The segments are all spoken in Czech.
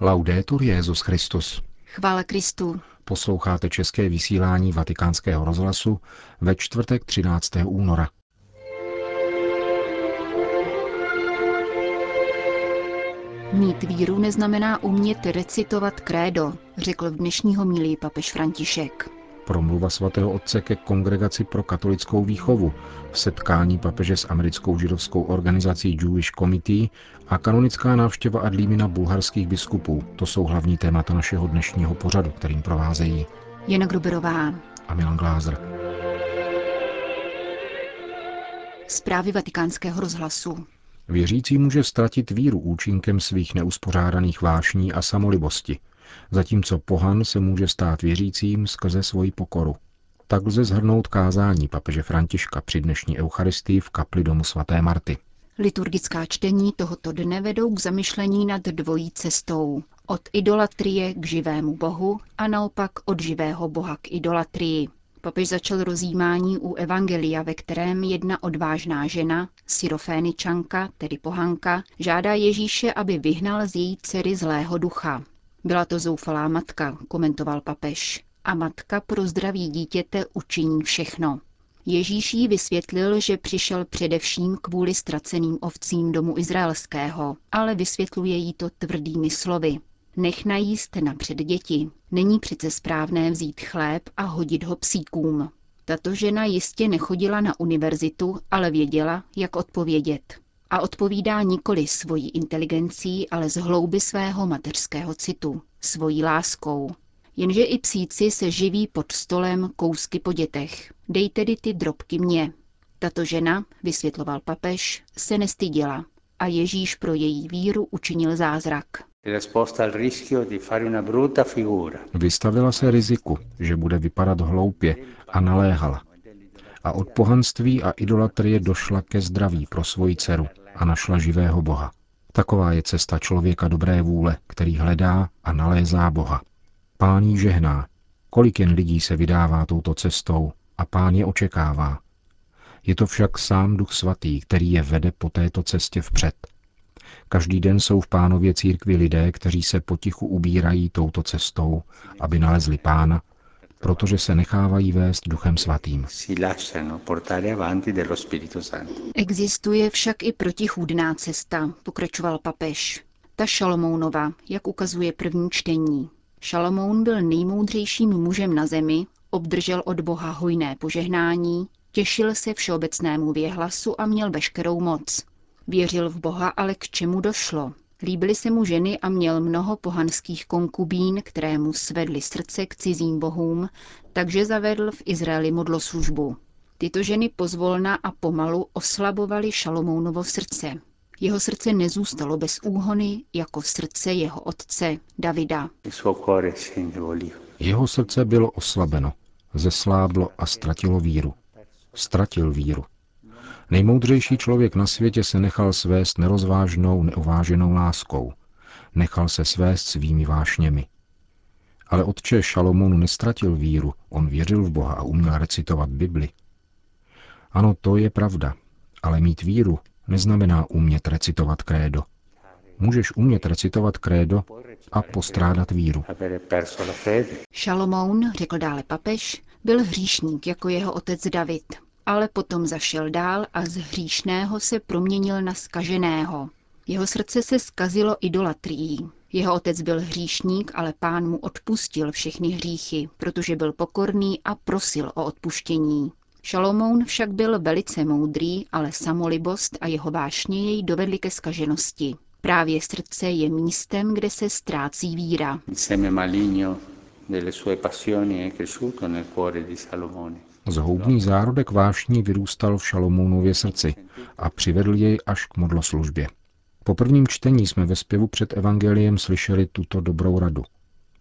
Laudetur Jezus Christus. Chvála Kristu. Posloucháte české vysílání Vatikánského rozhlasu ve čtvrtek 13. února. Mít víru neznamená umět recitovat krédo, řekl v dnešního milí papež František. Promluva svatého otce ke kongregaci pro katolickou výchovu, setkání papeže s americkou židovskou organizací Jewish Committee a kanonická návštěva Adlímina bulharských biskupů. To jsou hlavní témata našeho dnešního pořadu, kterým provázejí Jana Gruberová a Milan Glázer. Zprávy vatikánského rozhlasu. Věřící může ztratit víru účinkem svých neuspořádaných vášní a samolibosti, zatímco pohan se může stát věřícím skrze svoji pokoru. Tak lze zhrnout kázání papeže Františka při dnešní eucharistii v kapli domu svaté Marty. Liturgická čtení tohoto dne vedou k zamyšlení nad dvojí cestou. Od idolatrie k živému bohu a naopak od živého boha k idolatrii. Papež začal rozjímání u Evangelia, ve kterém jedna odvážná žena, Syroféničanka, tedy pohanka, žádá Ježíše, aby vyhnal z její dcery zlého ducha. Byla to zoufalá matka, komentoval papež. A matka pro zdraví dítěte učiní všechno. Ježíš jí vysvětlil, že přišel především kvůli ztraceným ovcím domu izraelského, ale vysvětluje jí to tvrdými slovy. Nech najíst napřed děti. Není přece správné vzít chléb a hodit ho psíkům. Tato žena jistě nechodila na univerzitu, ale věděla, jak odpovědět. A odpovídá nikoli svojí inteligencí, ale z hlouby svého mateřského citu, svojí láskou. Jenže i psíci se živí pod stolem kousky po dětech. Dej tedy ty drobky mě. Tato žena, vysvětloval papež, se nestyděla a Ježíš pro její víru učinil zázrak. Vystavila se riziku, že bude vypadat hloupě a naléhala. A od pohanství a idolatrie došla ke zdraví pro svoji dceru a našla živého Boha. Taková je cesta člověka dobré vůle, který hledá a nalézá Boha. Pán jí žehná. Kolik jen lidí se vydává touto cestou a pán je očekává. Je to však sám Duch Svatý, který je vede po této cestě vpřed. Každý den jsou v pánově církvi lidé, kteří se potichu ubírají touto cestou, aby nalezli pána, protože se nechávají vést Duchem Svatým. Existuje však i protichůdná cesta, pokračoval papež. Ta Šalomounova, jak ukazuje první čtení. Šalomoun byl nejmoudřejším mužem na zemi, obdržel od Boha hojné požehnání, těšil se všeobecnému věhlasu a měl veškerou moc. Věřil v Boha, ale k čemu došlo? Líbily se mu ženy a měl mnoho pohanských konkubín, které mu svedly srdce k cizím bohům, takže zavedl v Izraeli modloslužbu. Tyto ženy pozvolna a pomalu oslabovaly Šalomounovo srdce. Jeho srdce nezůstalo bez úhony jako srdce jeho otce Davida. Jeho srdce bylo oslabeno, zesláblo a ztratilo víru. Ztratil víru. Nejmoudřejší člověk na světě se nechal svést nerozvážnou, neuváženou láskou. Nechal se svést svými vášněmi. Ale otče Šalomonu nestratil víru, on věřil v Boha a uměl recitovat Bibli. Ano, to je pravda, ale mít víru neznamená umět recitovat krédo. Můžeš umět recitovat krédo a postrádat víru. Šalomoun, řekl dále papež, byl hříšník jako jeho otec David ale potom zašel dál a z hříšného se proměnil na skaženého. Jeho srdce se skazilo idolatrií. Jeho otec byl hříšník, ale pán mu odpustil všechny hříchy, protože byl pokorný a prosil o odpuštění. Šalomoun však byl velice moudrý, ale samolibost a jeho vášně jej dovedly ke skaženosti. Právě srdce je místem, kde se ztrácí víra. delle sue passioni è cresciuto nel cuore di Salomone. Zhoubný zárodek vášní vyrůstal v Šalomounově srdci a přivedl jej až k modloslužbě. Po prvním čtení jsme ve zpěvu před Evangeliem slyšeli tuto dobrou radu.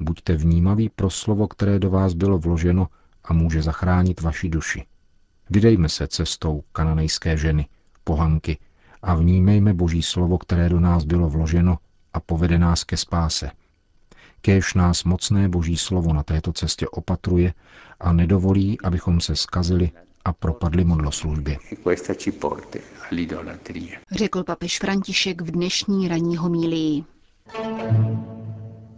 Buďte vnímaví pro slovo, které do vás bylo vloženo a může zachránit vaši duši. Vydejme se cestou kananejské ženy, pohanky a vnímejme Boží slovo, které do nás bylo vloženo a povede nás ke spáse. Kéž nás mocné boží slovo na této cestě opatruje a nedovolí, abychom se skazili a propadli modloslužbě. Řekl papež František v dnešní ranní homílii.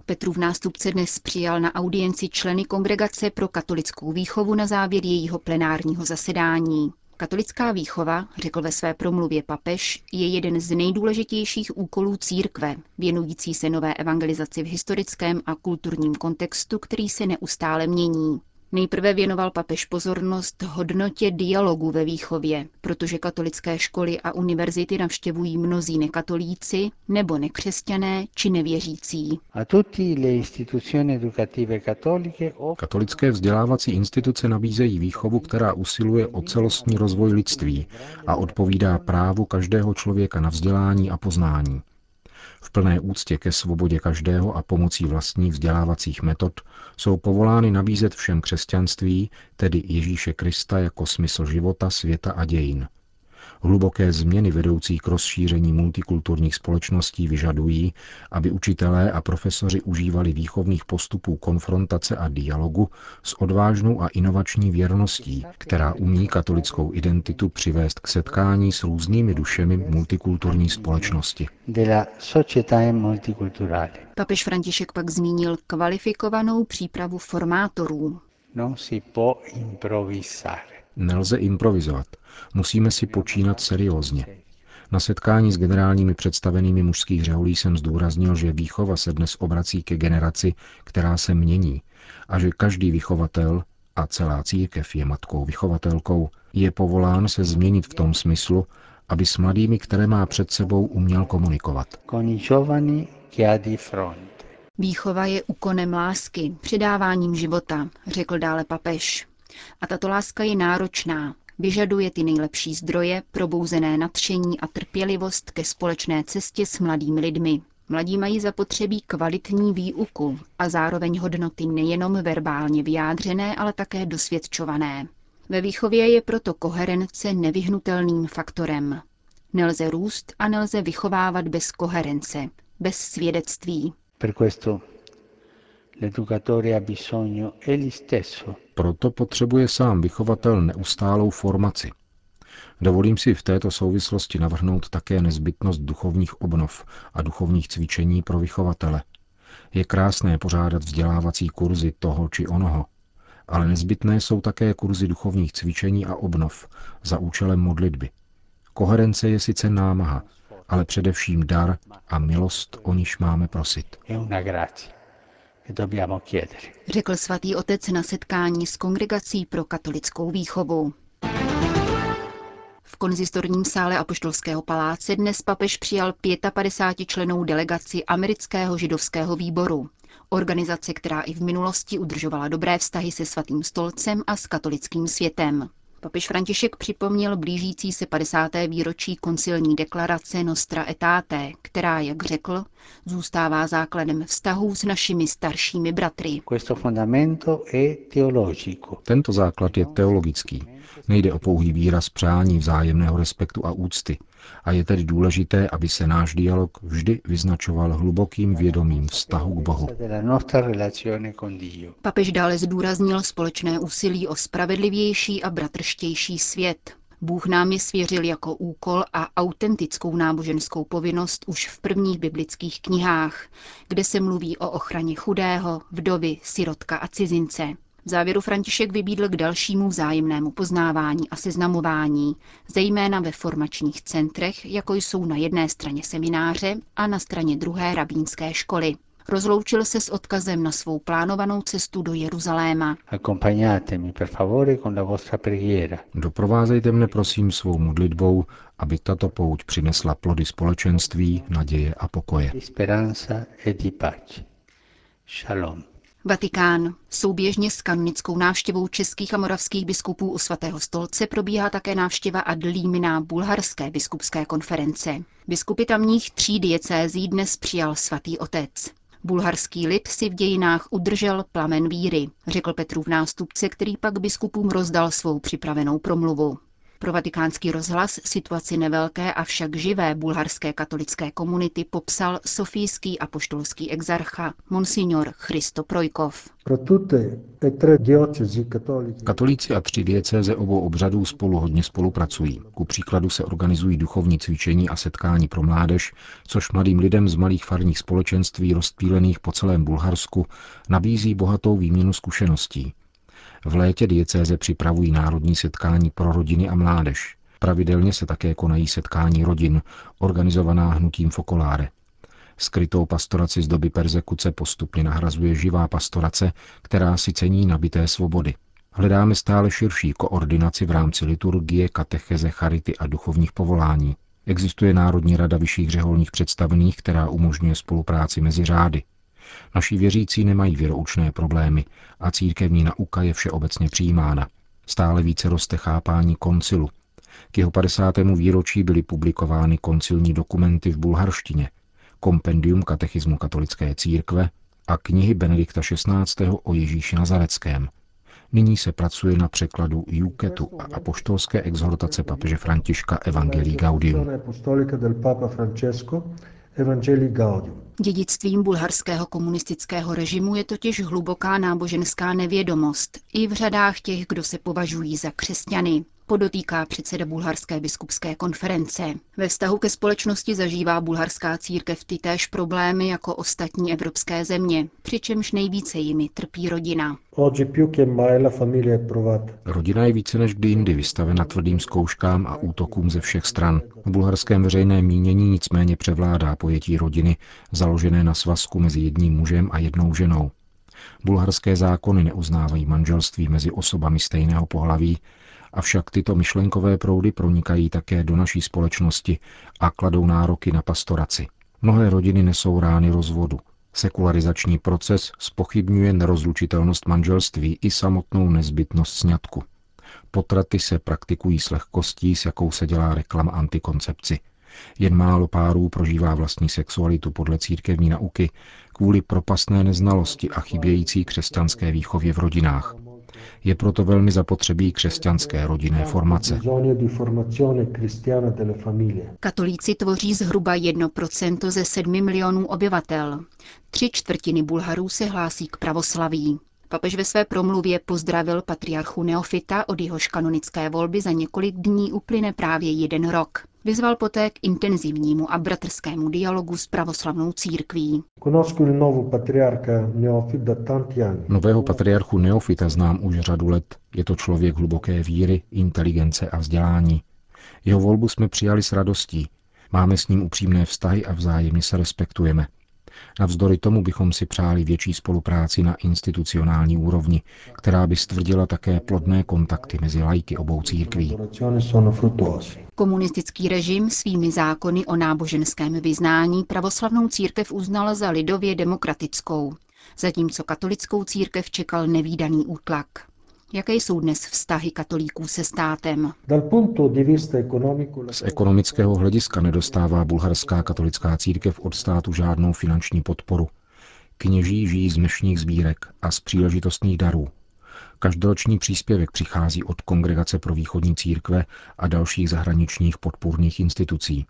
Petrův nástupce dnes přijal na audienci členy Kongregace pro katolickou výchovu na závěr jejího plenárního zasedání. Katolická výchova, řekl ve své promluvě papež, je jeden z nejdůležitějších úkolů církve, věnující se nové evangelizaci v historickém a kulturním kontextu, který se neustále mění. Nejprve věnoval papež pozornost hodnotě dialogu ve výchově, protože katolické školy a univerzity navštěvují mnozí nekatolíci nebo nekřesťané či nevěřící. Katolické vzdělávací instituce nabízejí výchovu, která usiluje o celostní rozvoj lidství a odpovídá právu každého člověka na vzdělání a poznání v plné úctě ke svobodě každého a pomocí vlastních vzdělávacích metod jsou povolány nabízet všem křesťanství, tedy Ježíše Krista jako smysl života, světa a dějin – Hluboké změny vedoucí k rozšíření multikulturních společností vyžadují, aby učitelé a profesoři užívali výchovných postupů konfrontace a dialogu s odvážnou a inovační věrností, která umí katolickou identitu přivést k setkání s různými dušemi multikulturní společnosti. Papež František pak zmínil kvalifikovanou přípravu formátorů. Non si può improvvisare. Nelze improvizovat. Musíme si počínat seriózně. Na setkání s generálními představenými mužských řeholí jsem zdůraznil, že výchova se dnes obrací ke generaci, která se mění a že každý vychovatel, a celá církev je matkou vychovatelkou, je povolán se změnit v tom smyslu, aby s mladými, které má před sebou, uměl komunikovat. Výchova je úkonem lásky, předáváním života, řekl dále papež. A tato láska je náročná, vyžaduje ty nejlepší zdroje, probouzené nadšení a trpělivost ke společné cestě s mladými lidmi. Mladí mají zapotřebí kvalitní výuku a zároveň hodnoty nejenom verbálně vyjádřené, ale také dosvědčované. Ve výchově je proto koherence nevyhnutelným faktorem. Nelze růst a nelze vychovávat bez koherence, bez svědectví. Proto potřebuje sám vychovatel neustálou formaci. Dovolím si v této souvislosti navrhnout také nezbytnost duchovních obnov a duchovních cvičení pro vychovatele. Je krásné pořádat vzdělávací kurzy toho či onoho, ale nezbytné jsou také kurzy duchovních cvičení a obnov za účelem modlitby. Koherence je sice námaha, ale především dar a milost, o níž máme prosit řekl svatý otec na setkání s kongregací pro katolickou výchovu. V konzistorním sále Apoštolského paláce dnes papež přijal 55 členů delegaci amerického židovského výboru. Organizace, která i v minulosti udržovala dobré vztahy se svatým stolcem a s katolickým světem. Papež František připomněl blížící se 50. výročí koncilní deklarace Nostra Aetate, která, jak řekl, zůstává základem vztahů s našimi staršími bratry. Tento základ je teologický. Nejde o pouhý výraz přání vzájemného respektu a úcty. A je tedy důležité, aby se náš dialog vždy vyznačoval hlubokým vědomím vztahu k Bohu. Papež dále zdůraznil společné úsilí o spravedlivější a bratrštější svět. Bůh nám je svěřil jako úkol a autentickou náboženskou povinnost už v prvních biblických knihách, kde se mluví o ochraně chudého, vdovy, sirotka a cizince. V závěru František vybídl k dalšímu vzájemnému poznávání a seznamování, zejména ve formačních centrech, jako jsou na jedné straně semináře a na straně druhé rabínské školy. Rozloučil se s odkazem na svou plánovanou cestu do Jeruzaléma. Doprovázejte mne prosím svou modlitbou, aby tato pouť přinesla plody společenství, naděje a pokoje. Shalom. Vatikán. Souběžně s kanonickou návštěvou českých a moravských biskupů u svatého stolce probíhá také návštěva Adlímy na bulharské biskupské konference. Biskupy tamních tří diecézí dnes přijal svatý otec. Bulharský lid si v dějinách udržel plamen víry, řekl Petrův nástupce, který pak biskupům rozdal svou připravenou promluvu. Pro vatikánský rozhlas situaci nevelké, avšak živé bulharské katolické komunity popsal sofijský apoštolský exarcha Monsignor Christo Projkov. Katolíci a tři diecéze obou obřadů spolu hodně spolupracují. Ku příkladu se organizují duchovní cvičení a setkání pro mládež, což mladým lidem z malých farních společenství rozptýlených po celém Bulharsku nabízí bohatou výměnu zkušeností. V létě diecéze připravují národní setkání pro rodiny a mládež. Pravidelně se také konají setkání rodin, organizovaná hnutím Fokoláre. Skrytou pastoraci z doby persekuce postupně nahrazuje živá pastorace, která si cení nabité svobody. Hledáme stále širší koordinaci v rámci liturgie, katecheze, charity a duchovních povolání. Existuje Národní rada vyšších řeholních představených, která umožňuje spolupráci mezi řády. Naši věřící nemají věroučné problémy a církevní nauka je všeobecně přijímána. Stále více roste chápání koncilu. K jeho 50. výročí byly publikovány koncilní dokumenty v bulharštině, kompendium katechismu katolické církve a knihy Benedikta XVI. o Ježíši Nazareckém. Nyní se pracuje na překladu Juketu a apoštolské exhortace papeže Františka Evangelii Gaudium. Evangelii Gaudium. Dědictvím bulharského komunistického režimu je totiž hluboká náboženská nevědomost i v řadách těch, kdo se považují za křesťany podotýká předseda Bulharské biskupské konference. Ve vztahu ke společnosti zažívá bulharská církev tytéž problémy jako ostatní evropské země, přičemž nejvíce jimi trpí rodina. Rodina je více než kdy jindy vystavena tvrdým zkouškám a útokům ze všech stran. V bulharském veřejné mínění nicméně převládá pojetí rodiny, založené na svazku mezi jedním mužem a jednou ženou. Bulharské zákony neuznávají manželství mezi osobami stejného pohlaví Avšak tyto myšlenkové proudy pronikají také do naší společnosti a kladou nároky na pastoraci. Mnohé rodiny nesou rány rozvodu. Sekularizační proces spochybňuje nerozlučitelnost manželství i samotnou nezbytnost sňatku. Potraty se praktikují s lehkostí, s jakou se dělá reklama antikoncepci. Jen málo párů prožívá vlastní sexualitu podle církevní nauky kvůli propastné neznalosti a chybějící křesťanské výchově v rodinách. Je proto velmi zapotřebí křesťanské rodinné formace. Katolíci tvoří zhruba 1% ze 7 milionů obyvatel. Tři čtvrtiny Bulharů se hlásí k pravoslaví. Papež ve své promluvě pozdravil patriarchu Neofita od jehož kanonické volby za několik dní uplyne právě jeden rok. Vyzval poté k intenzivnímu a bratrskému dialogu s pravoslavnou církví. Nového patriarchu Neofita znám už řadu let. Je to člověk hluboké víry, inteligence a vzdělání. Jeho volbu jsme přijali s radostí. Máme s ním upřímné vztahy a vzájemně se respektujeme. Navzdory tomu bychom si přáli větší spolupráci na institucionální úrovni, která by stvrdila také plodné kontakty mezi lajky obou církví. Komunistický režim svými zákony o náboženském vyznání pravoslavnou církev uznal za lidově demokratickou, zatímco katolickou církev čekal nevýdaný útlak. Jaké jsou dnes vztahy katolíků se státem? Z ekonomického hlediska nedostává bulharská katolická církev od státu žádnou finanční podporu. Kněží žijí z mešních sbírek a z příležitostných darů. Každoroční příspěvek přichází od Kongregace pro východní církve a dalších zahraničních podpůrných institucí.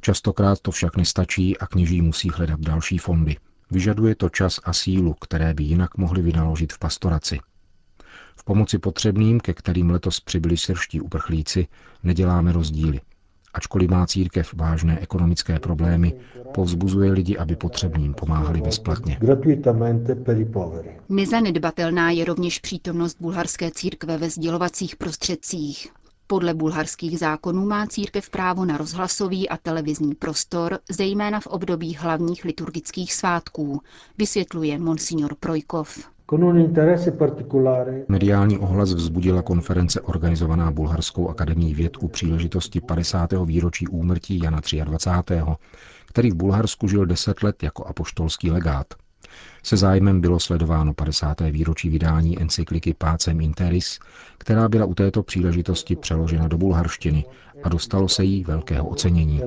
Častokrát to však nestačí a kněží musí hledat další fondy. Vyžaduje to čas a sílu, které by jinak mohli vynaložit v pastoraci. V pomoci potřebným, ke kterým letos přibyli srští uprchlíci, neděláme rozdíly. Ačkoliv má církev vážné ekonomické problémy, povzbuzuje lidi, aby potřebným pomáhali bezplatně. Nezanedbatelná je rovněž přítomnost bulharské církve ve sdělovacích prostředcích. Podle bulharských zákonů má církev právo na rozhlasový a televizní prostor, zejména v období hlavních liturgických svátků, vysvětluje monsignor Projkov. Mediální ohlas vzbudila konference organizovaná Bulharskou akademií věd u příležitosti 50. výročí úmrtí Jana 23., který v Bulharsku žil 10 let jako apoštolský legát. Se zájmem bylo sledováno 50. výročí vydání encykliky Pácem Interis, která byla u této příležitosti přeložena do bulharštiny a dostalo se jí velkého ocenění.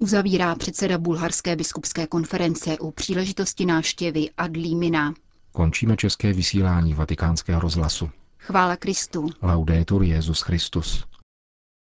Uzavírá předseda Bulharské biskupské konference u příležitosti návštěvy Adlímina. Končíme české vysílání vatikánského rozhlasu. Chvála Kristu. Laudetur Jezus Christus.